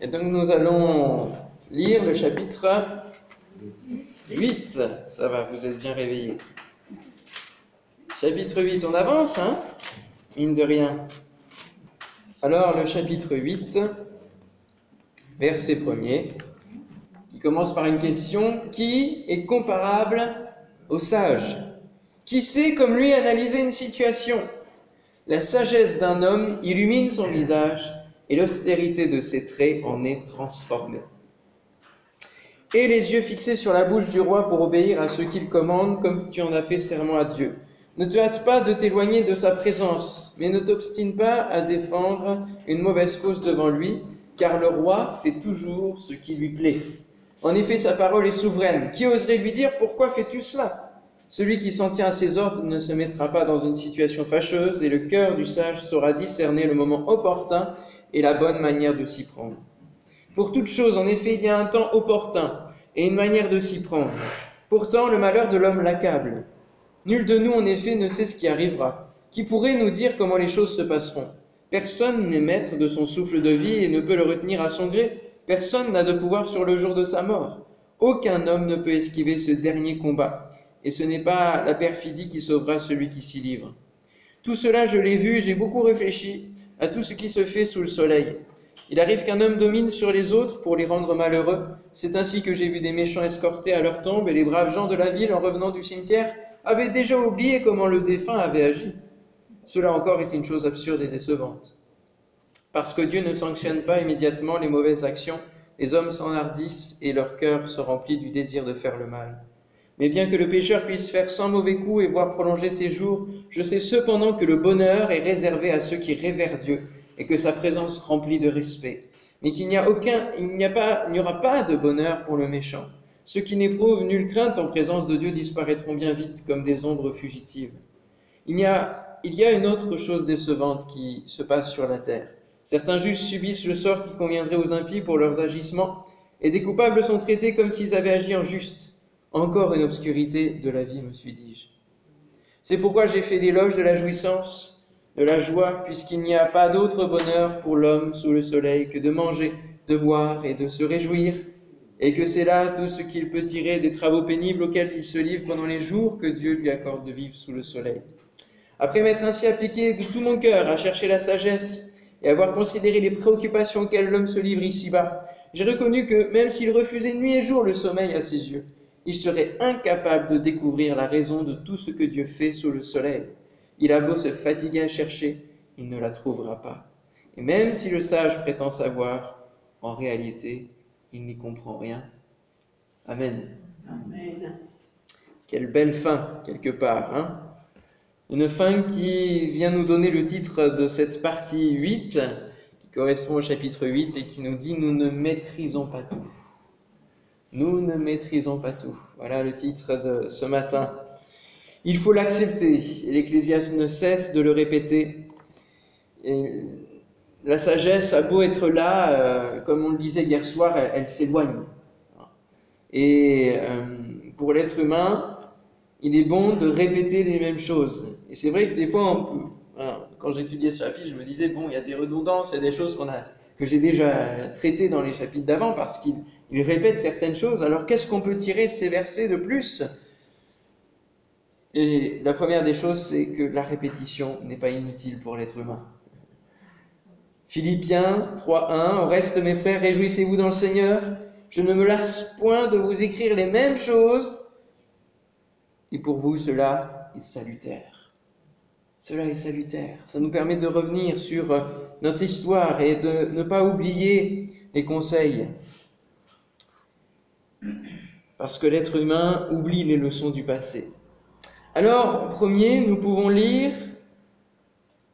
Et donc nous allons lire le chapitre 8. Ça va, vous êtes bien réveillés. Chapitre 8, on avance, hein Mine de rien. Alors le chapitre 8, verset 1er, qui commence par une question qui est comparable au sage Qui sait comme lui analyser une situation? La sagesse d'un homme illumine son visage et l'austérité de ses traits en est transformée. Et les yeux fixés sur la bouche du roi pour obéir à ce qu'il commande, comme tu en as fait serment à Dieu. Ne te hâte pas de t'éloigner de sa présence, mais ne t'obstine pas à défendre une mauvaise cause devant lui, car le roi fait toujours ce qui lui plaît. En effet, sa parole est souveraine. Qui oserait lui dire pourquoi fais-tu cela? Celui qui s'en tient à ses ordres ne se mettra pas dans une situation fâcheuse, et le cœur du sage saura discerner le moment opportun et la bonne manière de s'y prendre. Pour toute chose, en effet, il y a un temps opportun et une manière de s'y prendre. Pourtant, le malheur de l'homme l'accable. Nul de nous, en effet, ne sait ce qui arrivera. Qui pourrait nous dire comment les choses se passeront Personne n'est maître de son souffle de vie et ne peut le retenir à son gré. Personne n'a de pouvoir sur le jour de sa mort. Aucun homme ne peut esquiver ce dernier combat. Et ce n'est pas la perfidie qui sauvera celui qui s'y livre. Tout cela, je l'ai vu j'ai beaucoup réfléchi à tout ce qui se fait sous le soleil. Il arrive qu'un homme domine sur les autres pour les rendre malheureux. C'est ainsi que j'ai vu des méchants escortés à leur tombe, et les braves gens de la ville, en revenant du cimetière, avaient déjà oublié comment le défunt avait agi. Cela encore est une chose absurde et décevante. Parce que Dieu ne sanctionne pas immédiatement les mauvaises actions, les hommes s'enhardissent et leur cœur se remplit du désir de faire le mal. Mais bien que le pécheur puisse faire sans mauvais coups et voir prolonger ses jours, je sais cependant que le bonheur est réservé à ceux qui révèrent Dieu et que sa présence remplit de respect. Mais qu'il n'y a aucun, il n'y a pas, n'y aura pas de bonheur pour le méchant. Ceux qui n'éprouvent nulle crainte en présence de Dieu disparaîtront bien vite comme des ombres fugitives. Il y a, il y a une autre chose décevante qui se passe sur la terre. Certains juges subissent le sort qui conviendrait aux impies pour leurs agissements, et des coupables sont traités comme s'ils avaient agi en juste. Encore une obscurité de la vie, me suis dit-je. C'est pourquoi j'ai fait l'éloge de la jouissance, de la joie, puisqu'il n'y a pas d'autre bonheur pour l'homme sous le soleil que de manger, de boire et de se réjouir, et que c'est là tout ce qu'il peut tirer des travaux pénibles auxquels il se livre pendant les jours que Dieu lui accorde de vivre sous le soleil. Après m'être ainsi appliqué de tout mon cœur à chercher la sagesse et avoir considéré les préoccupations auxquelles l'homme se livre ici-bas, j'ai reconnu que même s'il refusait nuit et jour le sommeil à ses yeux, il serait incapable de découvrir la raison de tout ce que Dieu fait sous le soleil. Il a beau se fatiguer à chercher, il ne la trouvera pas. Et même si le sage prétend savoir, en réalité, il n'y comprend rien. Amen. Amen. Quelle belle fin, quelque part. Hein Une fin qui vient nous donner le titre de cette partie 8, qui correspond au chapitre 8 et qui nous dit Nous ne maîtrisons pas tout. Nous ne maîtrisons pas tout. Voilà le titre de ce matin. Il faut l'accepter. Et l'Ecclésiaste ne cesse de le répéter. Et la sagesse a beau être là, euh, comme on le disait hier soir, elle, s'éloigne. Et euh, pour l'être humain, il est bon de répéter les mêmes choses. Et c'est vrai que des fois, quand j'étudiais ce chapitre, je me disais, bon, il y a des redondances, il y a des choses a, que j'ai déjà traitées dans les chapitres d'avant, parce qu'il il répète certaines choses. Alors qu'est-ce qu'on peut tirer de ces versets de plus? Et la première des choses, c'est que la répétition n'est pas inutile pour l'être humain. Philippiens 3.1, Au reste, mes frères, réjouissez-vous dans le Seigneur. Je ne me lasse point de vous écrire les mêmes choses. Et pour vous, cela est salutaire. Cela est salutaire. Ça nous permet de revenir sur notre histoire et de ne pas oublier les conseils parce que l'être humain oublie les leçons du passé. Alors, premier, nous pouvons lire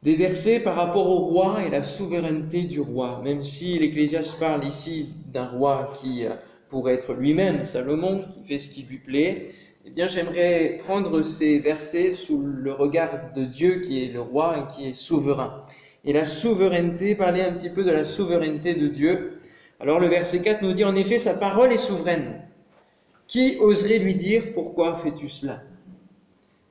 des versets par rapport au roi et la souveraineté du roi, même si l'Ecclésiaste parle ici d'un roi qui euh, pourrait être lui-même Salomon, qui fait ce qui lui plaît. Eh bien, j'aimerais prendre ces versets sous le regard de Dieu qui est le roi et qui est souverain. Et la souveraineté, parler un petit peu de la souveraineté de Dieu. Alors le verset 4 nous dit en effet, sa parole est souveraine. Qui oserait lui dire pourquoi fais-tu cela?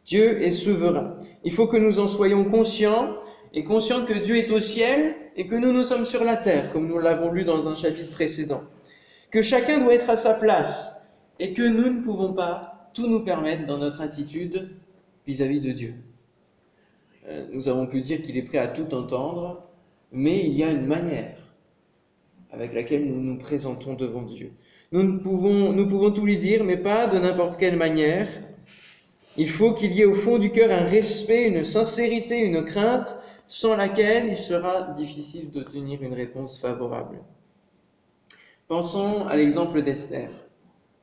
Dieu est souverain. Il faut que nous en soyons conscients et conscients que Dieu est au ciel et que nous nous sommes sur la terre, comme nous l'avons lu dans un chapitre précédent. Que chacun doit être à sa place et que nous ne pouvons pas tout nous permettre dans notre attitude vis-à-vis de Dieu. Euh, nous avons pu dire qu'il est prêt à tout entendre, mais il y a une manière avec laquelle nous nous présentons devant Dieu. Nous, pouvons, nous pouvons tout lui dire, mais pas de n'importe quelle manière. Il faut qu'il y ait au fond du cœur un respect, une sincérité, une crainte, sans laquelle il sera difficile d'obtenir une réponse favorable. Pensons à l'exemple d'Esther.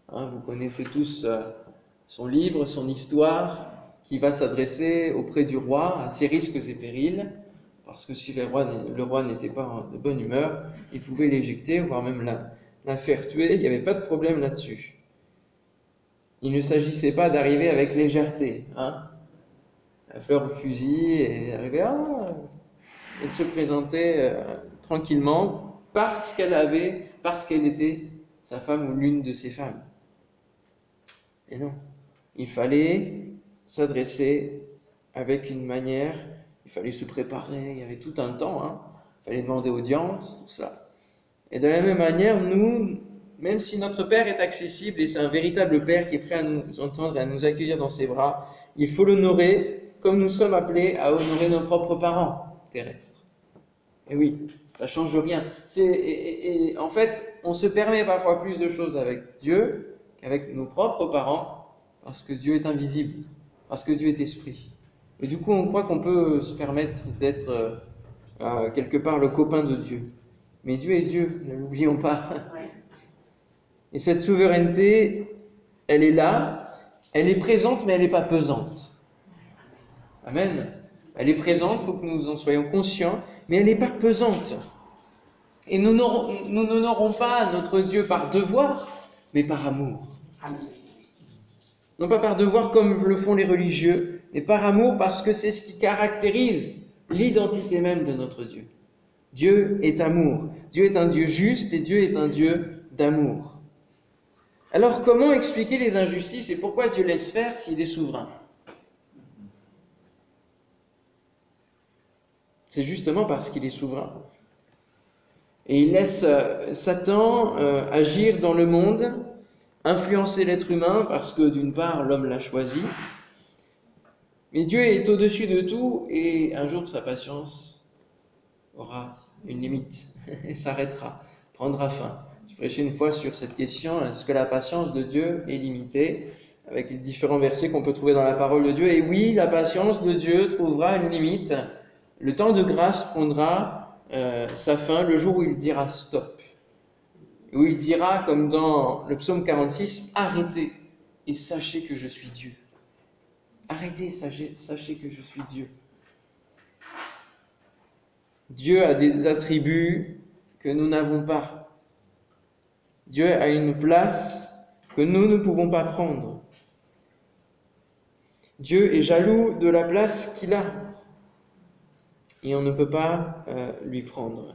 Hein, vous connaissez tous euh, son livre, son histoire, qui va s'adresser auprès du roi à ses risques et périls, parce que si le roi, n'était pas de bonne humeur, il pouvait l'éjecter, voire même la, faire tuer, il n'y avait pas de problème là-dessus. Il ne s'agissait pas d'arriver avec légèreté, hein, la fleur au fusil, et d'arriver, ah, et se présenter euh, tranquillement parce qu'elle avait, parce qu'elle était sa femme ou l'une de ses femmes. Et non, il fallait s'adresser avec une manière, il fallait se préparer, il y avait tout un temps, hein. il fallait demander audience, tout cela. Et de la même manière, nous, même si notre Père est accessible et c'est un véritable Père qui est prêt à nous entendre et à nous accueillir dans ses bras, il faut l'honorer comme nous sommes appelés à honorer nos propres parents terrestres. Et oui, ça change rien. et, en fait, on se permet parfois plus de choses avec Dieu qu'avec nos propres parents, parce que Dieu est invisible, parce que Dieu est esprit. Et du coup, on croit qu'on peut se permettre d'être euh, euh, quelque part le copain de Dieu. Mais Dieu est Dieu, ne l'oublions pas. Et cette souveraineté, elle est là, elle est présente, mais elle n'est pas pesante. Amen. Elle est présente, il faut que nous en soyons conscients, mais elle n'est pas pesante. Et nous n'honorons pas notre Dieu par devoir, mais par amour. Non pas par devoir comme le font les religieux, mais par amour parce que c'est ce qui caractérise l'identité même de notre Dieu. Dieu est amour. Dieu est un Dieu juste et Dieu est un Dieu d'amour. Alors comment expliquer les injustices et pourquoi Dieu laisse faire s'il est souverain? C'est justement parce qu'il est souverain. Et il laisse euh, Satan euh, agir dans le monde, influencer l'être humain parce que d'une part l'homme l'a choisi, mais Dieu est au-dessus de tout et un jour sa patience aura une limite et s'arrêtera, prendra fin. Je prêchais une fois sur cette question, est-ce que la patience de Dieu est limitée avec les différents versets qu'on peut trouver dans la parole de Dieu? Et oui, la patience de Dieu trouvera une limite. Le temps de grâce prendra euh, sa fin le jour où il dira stop. Où il dira, comme dans le psaume 46, arrêtez et sachez que je suis Dieu. Arrêtez, sachez, que je suis Dieu. Dieu a des attributs que nous n'avons pas. Dieu a une place que nous ne pouvons pas prendre. Dieu est jaloux de la place qu'il a et on ne peut pas euh, lui prendre.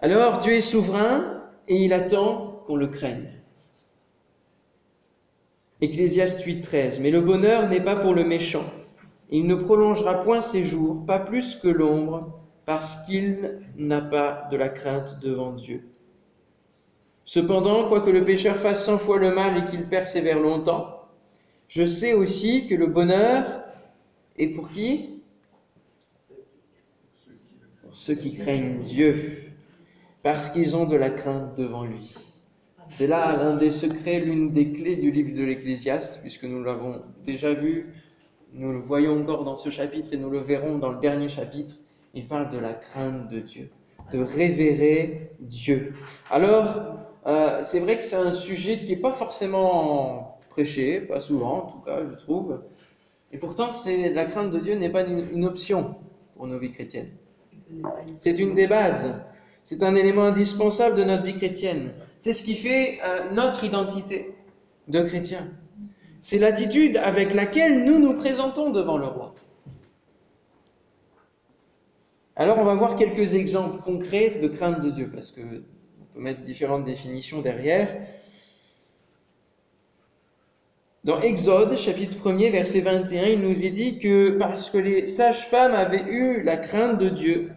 Alors Dieu est souverain et il attend qu'on le craigne. Ecclésiaste 8.13. Mais le bonheur n'est pas pour le méchant. Il ne prolongera point ses jours, pas plus que l'ombre, parce qu'il n'a pas de la crainte devant Dieu. Cependant, quoique le pécheur fasse cent fois le mal et qu'il persévère longtemps, je sais aussi que le bonheur est pour qui? Pour ceux qui craignent Dieu, parce qu'ils ont de la crainte devant lui. C'est là l'un des secrets, l'une des clés du livre de l'Ecclésiaste, puisque nous l'avons déjà vu, nous le voyons encore dans ce chapitre et nous le verrons dans le dernier chapitre. Il parle de la crainte de Dieu, de révérer Dieu. Alors, euh, c'est vrai que c'est un sujet qui n'est pas forcément prêché, pas souvent en tout cas, je trouve. Et pourtant, c'est la crainte de Dieu n'est pas une option pour nos vies chrétiennes. C'est une des bases. C'est un élément indispensable de notre vie chrétienne. C'est ce qui fait euh, notre identité de chrétien. C'est l'attitude avec laquelle nous nous présentons devant le roi. Alors on va voir quelques exemples concrets de crainte de Dieu, parce que on peut mettre différentes définitions derrière. Dans Exode, chapitre 1er, verset 21, il nous est dit que parce que les sages-femmes avaient eu la crainte de Dieu,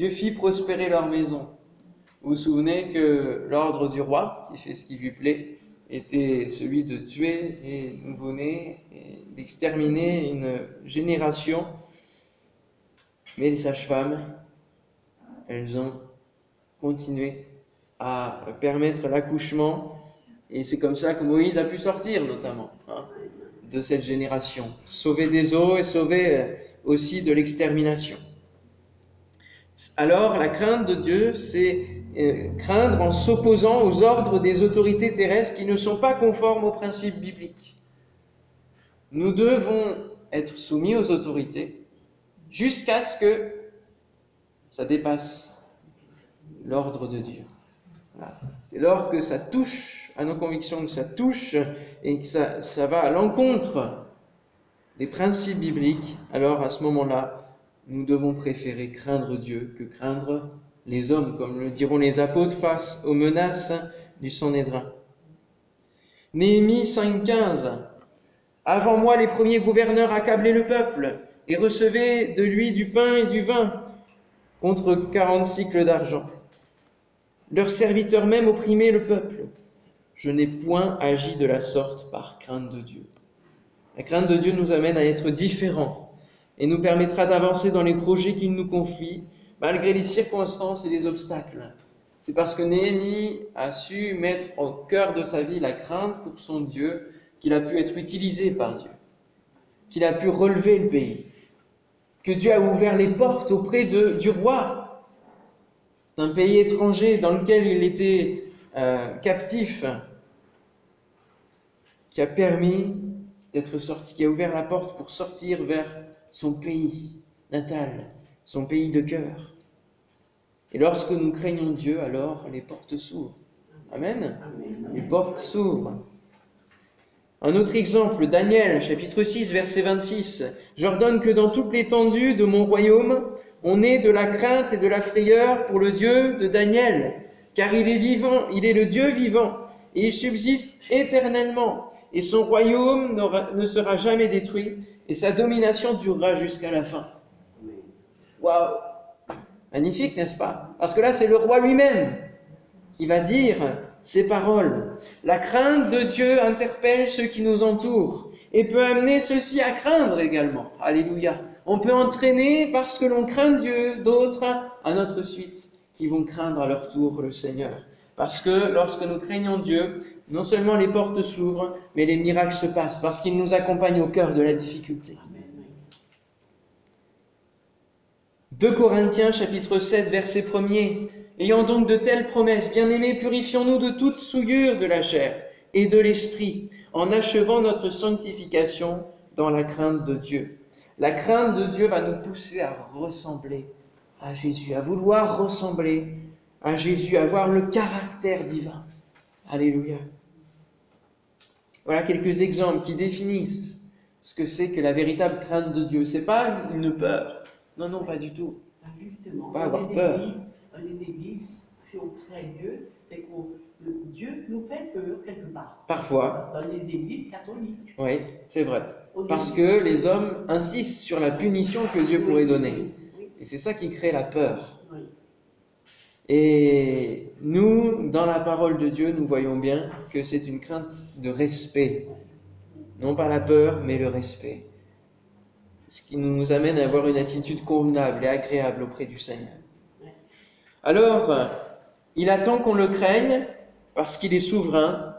Dieu fit prospérer leur maison. Vous vous souvenez que l'ordre du roi, qui fait ce qui lui plaît, était celui de tuer les nouveau-nés et d'exterminer une génération. Mais les sages-femmes, elles ont continué à permettre l'accouchement et c'est comme ça que Moïse a pu sortir notamment hein, de cette génération, sauver des eaux et sauver euh, aussi de l'extermination. Alors la crainte de Dieu, c'est euh, craindre en s'opposant aux ordres des autorités terrestres qui ne sont pas conformes aux principes bibliques. Nous devons être soumis aux autorités jusqu'à ce que ça dépasse l'ordre de Dieu. Dès lors que ça touche à nos convictions, que ça touche et que ça va à l'encontre des principes bibliques, alors à ce moment-là, nous devons préférer craindre Dieu que craindre les hommes, comme le diront les apôtres face aux menaces du Sanhédrin. Néhémie 5.15 Avant moi, les premiers gouverneurs accablaient le peuple et recevaient de lui du pain et du vin contre quarante cycles d'argent. Leurs serviteurs même opprimaient le peuple. Je n'ai point agi de la sorte par crainte de Dieu. La crainte de Dieu nous amène à être différents et nous permettra d'avancer dans les projets qu'il nous confie, malgré les circonstances et les obstacles. C'est parce que Néhémie a su mettre au cœur de sa vie la crainte pour son Dieu qu'il a pu être utilisé par Dieu, qu'il a pu relever le pays, que Dieu a ouvert les portes auprès de, du roi d'un pays étranger dans lequel il était euh, captif, qui a permis d'être sorti, qui a ouvert la porte pour sortir vers son pays natal, son pays de cœur. Et lorsque nous craignons Dieu, alors les portes s'ouvrent. Amen. Les portes s'ouvrent. Un autre exemple, Daniel, chapitre 6, verset 26. J'ordonne que dans toute l'étendue de mon royaume, on ait de la crainte et de la frayeur pour le Dieu de Daniel, car il est vivant, il est le Dieu vivant, et il subsiste éternellement, et son royaume ne sera jamais détruit, et sa domination durera jusqu'à la fin. Waouh Magnifique, n'est-ce pas? Parce que là, c'est le roi lui-même qui va dire ces paroles. La crainte de Dieu interpelle ceux qui nous entourent et peut amener ceux-ci à craindre également. Alléluia. On peut entraîner parce que l'on craint Dieu d'autres à notre suite qui vont craindre à leur tour le Seigneur. Parce que lorsque nous craignons Dieu, non seulement les portes s'ouvrent, mais les miracles se passent parce qu'il nous accompagne au cœur de la difficulté. 2 Corinthiens chapitre 7 verset 1er. Ayant donc de telles promesses, bien-aimés, purifions-nous de toute souillure de la chair et de l'esprit, en achevant notre sanctification dans la crainte de Dieu. La crainte de Dieu va nous pousser à ressembler à Jésus, à vouloir ressembler à Jésus, à avoir le caractère divin. Alléluia. Voilà quelques exemples qui définissent ce que c'est que la véritable crainte de Dieu. C'est pas une peur. Non, non, pas du tout. Ah, justement, Pas avoir peur. On est église, si on craint Dieu, c'est que Dieu nous fait peur quelque part. Parfois, Dans les églises catholiques. oui, c'est vrai. Parce que les hommes insistent sur la punition que Dieu pourrait donner. Et c'est ça qui crée la peur. Et nous, dans la parole de Dieu, nous voyons bien que c'est une crainte de respect. Non pas la peur, mais le respect. Ce qui nous amène à avoir une attitude convenable et agréable auprès du Seigneur. Alors, il attend qu'on le craigne parce qu'il est souverain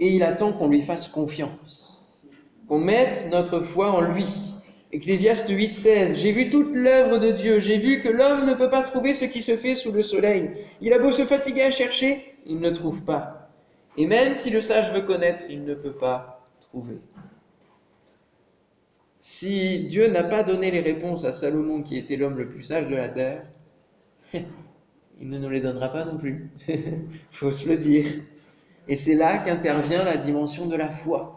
et il attend qu'on lui fasse confiance. Qu'on mette notre foi en lui. Ecclésiaste 8,16 J'ai vu toute l'œuvre de Dieu, j'ai vu que l'homme ne peut pas trouver ce qui se fait sous le soleil. Il a beau se fatiguer à chercher, il ne trouve pas. Et même si le sage veut connaître, il ne peut pas trouver. Si Dieu n'a pas donné les réponses à Salomon, qui était l'homme le plus sage de la terre, il ne nous les donnera pas non plus. faut se le dire. Et c'est là qu'intervient la dimension de la foi.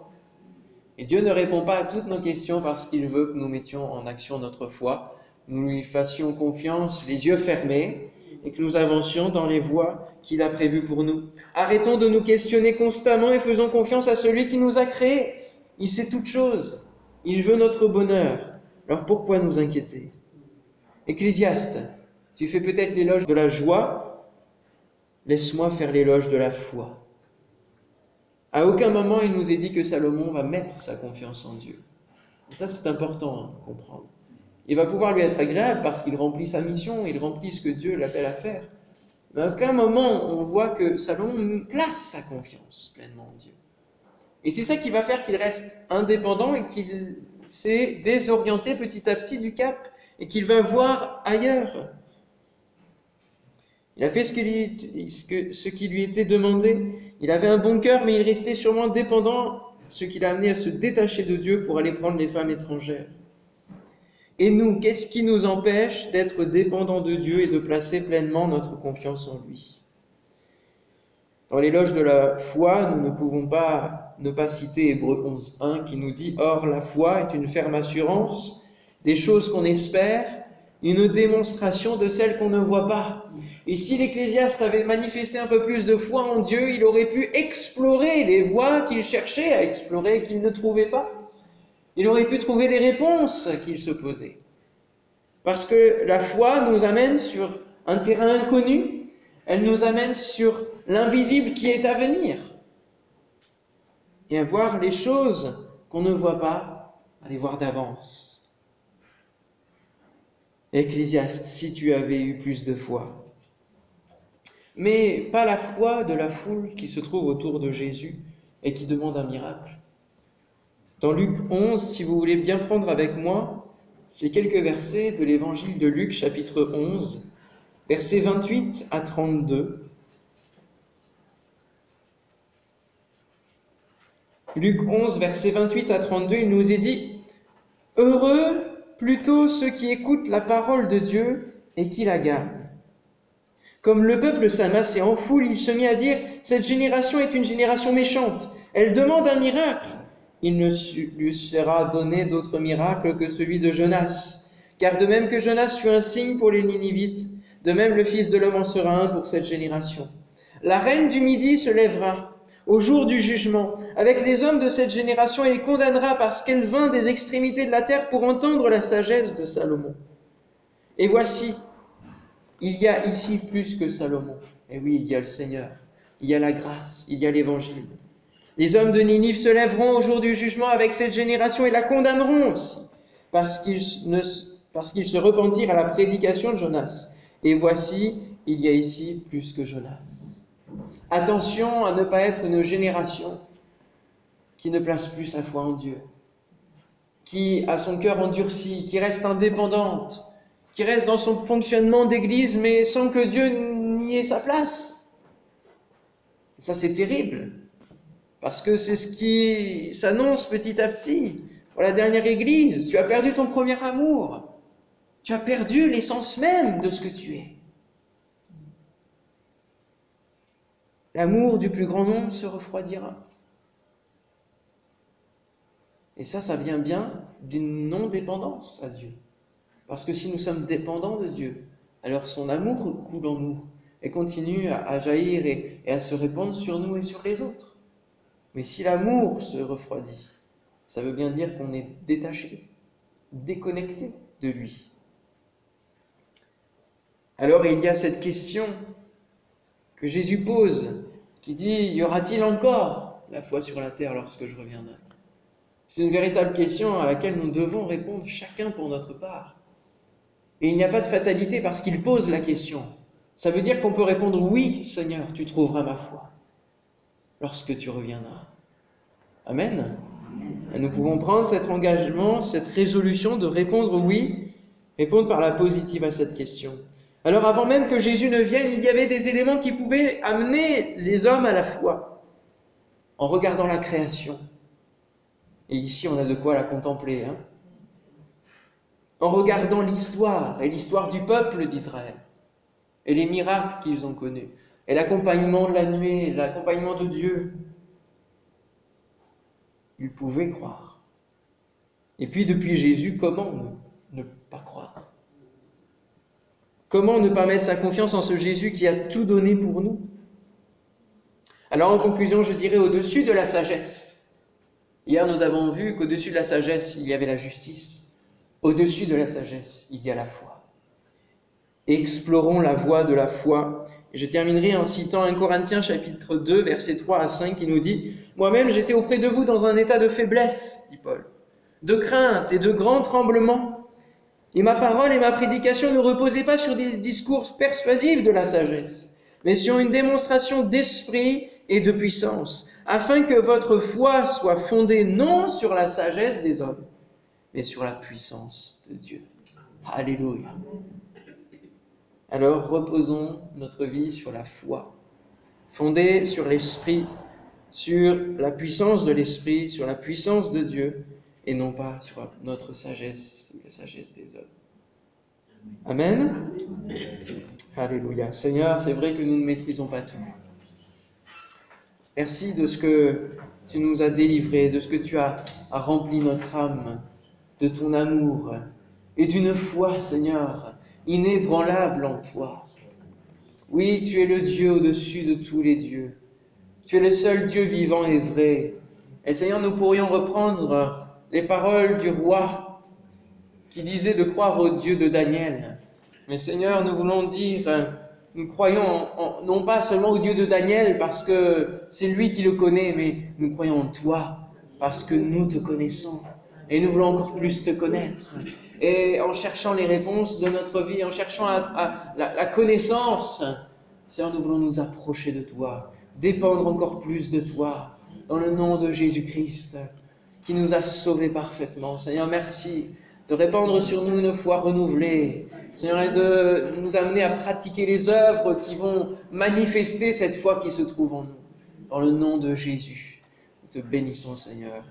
Et Dieu ne répond pas à toutes nos questions parce qu'il veut que nous mettions en action notre foi, nous lui fassions confiance les yeux fermés et que nous avancions dans les voies qu'il a prévues pour nous. Arrêtons de nous questionner constamment et faisons confiance à celui qui nous a créés. Il sait toutes choses. Il veut notre bonheur. Alors pourquoi nous inquiéter? Ecclésiaste Tu fais peut-être l'éloge de la joie, laisse-moi faire l'éloge de la foi. À aucun moment il nous est dit que Salomon va mettre sa confiance en Dieu. Et ça, c'est important à comprendre. Il va pouvoir lui être agréable parce qu'il remplit sa mission, il remplit ce que Dieu l'appelle à faire. Mais à aucun moment on voit que Salomon place sa confiance pleinement en Dieu. Et c'est ça qui va faire qu'il reste indépendant et qu'il s'est désorienté petit à petit du cap et qu'il va voir ailleurs. Il a fait ce qui, lui, ce qui lui était demandé. Il avait un bon cœur, mais il restait sûrement dépendant, ce qui l'a amené à se détacher de Dieu pour aller prendre les femmes étrangères. Et nous, qu'est-ce qui nous empêche d'être dépendants de Dieu et de placer pleinement notre confiance en lui? Dans l'éloge de la foi, nous ne pouvons pas ne pas citer Hébreu 11.1 qui nous dit Or, la foi est une ferme assurance des choses qu'on espère, une démonstration de celles qu'on ne voit pas. Et si l'Ecclésiaste avait manifesté un peu plus de foi en Dieu, il aurait pu explorer les voies qu'il cherchait à explorer et qu'il ne trouvait pas. Il aurait pu trouver les réponses qu'il se posait. Parce que la foi nous amène sur un terrain inconnu, elle nous amène sur l'invisible qui est à venir. Et à voir les choses qu'on ne voit pas, à les voir d'avance. Ecclésiaste, si tu avais eu plus de foi. Mais pas la foi de la foule qui se trouve autour de Jésus et qui demande un miracle. Dans Luc 11, si vous voulez bien prendre avec moi, ces quelques versets de l'évangile de Luc chapitre 11, versets 28 à 32. Luc 11, versets 28 à 32, il nous est dit, Heureux plutôt ceux qui écoutent la parole de Dieu et qui la gardent. Comme le peuple s'amassait en foule, il se mit à dire, Cette génération est une génération méchante, elle demande un miracle. Il ne lui sera donné d'autre miracle que celui de Jonas. Car de même que Jonas fut un signe pour les Ninivites, de même le Fils de l'homme en sera un pour cette génération. La reine du Midi se lèvera au jour du jugement avec les hommes de cette génération et les condamnera parce qu'elle vint des extrémités de la terre pour entendre la sagesse de Salomon. Et voici, il y a ici plus que Salomon. Et oui, il y a le Seigneur, il y a la grâce, il y a l'Évangile. Les hommes de Ninive se lèveront au jour du jugement avec cette génération et la condamneront aussi, parce qu'ils parce qu'ils se repentirent à la prédication de Jonas. Et voici, il y a ici plus que Jonas. Attention à ne pas être une génération qui ne place plus sa foi en Dieu, qui a son cœur endurci, qui reste indépendante, qui reste dans son fonctionnement d'église, mais sans que Dieu n'y ait sa place. ça, c'est terrible, parce que c'est ce qui s'annonce petit à petit. Pour la dernière église, tu as perdu ton premier amour, tu as perdu l'essence même de ce que tu es. L'amour du plus grand nombre se refroidira. Et ça, ça vient bien d'une non-dépendance à Dieu. Parce que si nous sommes dépendants de Dieu, alors son amour coule en nous et continue à, jaillir et, à se répandre sur nous et sur les autres. Mais si l'amour se refroidit, ça veut bien dire qu'on est détaché, déconnecté de lui. Alors il y a cette question que Jésus pose, qui dit, y aura-t-il encore la foi sur la terre lorsque je reviendrai? C'est une véritable question à laquelle nous devons répondre chacun pour notre part. Et il n'y a pas de fatalité parce qu'il pose la question. Ça veut dire qu'on peut répondre oui, Seigneur, tu trouveras ma foi lorsque tu reviendras. Amen. Et nous pouvons prendre cet engagement, cette résolution de répondre oui, répondre par la positive à cette question. Alors avant même que Jésus ne vienne, il y avait des éléments qui pouvaient amener les hommes à la foi. En regardant la création, et ici, on a de quoi la contempler. Hein en regardant l'histoire et l'histoire du peuple d'Israël et les miracles qu'ils ont connus et l'accompagnement de la nuée, l'accompagnement de Dieu, ils pouvaient croire. Et puis depuis Jésus, comment ne, ne pas croire? Comment ne pas mettre sa confiance en ce Jésus qui a tout donné pour nous? Alors en conclusion, je dirais au-dessus de la sagesse, Hier, nous avons vu qu'au-dessus de la sagesse, il y avait la justice. Au-dessus de la sagesse, il y a la foi. explorons la voie de la foi. Je terminerai en citant 1 Corinthiens chapitre 2, versets 3 à 5, qui nous dit Moi-même j'étais auprès de vous dans un état de faiblesse, dit Paul, de crainte et de grands tremblements. Et ma parole et ma prédication ne reposaient pas sur des discours persuasifs de la sagesse, mais sur une démonstration d'esprit et de puissance, afin que votre foi soit fondée non sur la sagesse des hommes, mais sur la puissance de Dieu. Alléluia. Alors reposons notre vie sur la foi, fondée sur l'Esprit, sur la puissance de l'Esprit, sur la puissance de Dieu, et non pas sur notre sagesse la sagesse des hommes. Amen. Alléluia. Seigneur, c'est vrai que nous ne maîtrisons pas tout. Merci de ce que tu nous as délivré, de ce que tu as rempli notre âme, de ton amour et d'une foi, Seigneur, inébranlable en toi. Oui, tu es le Dieu au-dessus de tous les dieux. Tu es le seul Dieu vivant et vrai. Et Seigneur, nous pourrions reprendre les paroles du roi qui disait de croire au Dieu de Daniel. Mais Seigneur, nous voulons dire, nous croyons non pas seulement au Dieu de Daniel parce que c'est lui qui le connaît, mais nous croyons en toi parce que nous te connaissons. Et nous voulons encore plus te connaître. Et en cherchant les réponses de notre vie, en cherchant la, la connaissance, Seigneur, nous voulons nous approcher de toi, dépendre encore plus de toi, dans le nom de Jésus-Christ, qui nous a sauvés parfaitement. Seigneur, merci de répandre sur nous une foi renouvelée, Seigneur, et de nous amener à pratiquer les œuvres qui vont manifester cette foi qui se trouve en nous. Dans le nom de Jésus, nous te bénissons, Seigneur.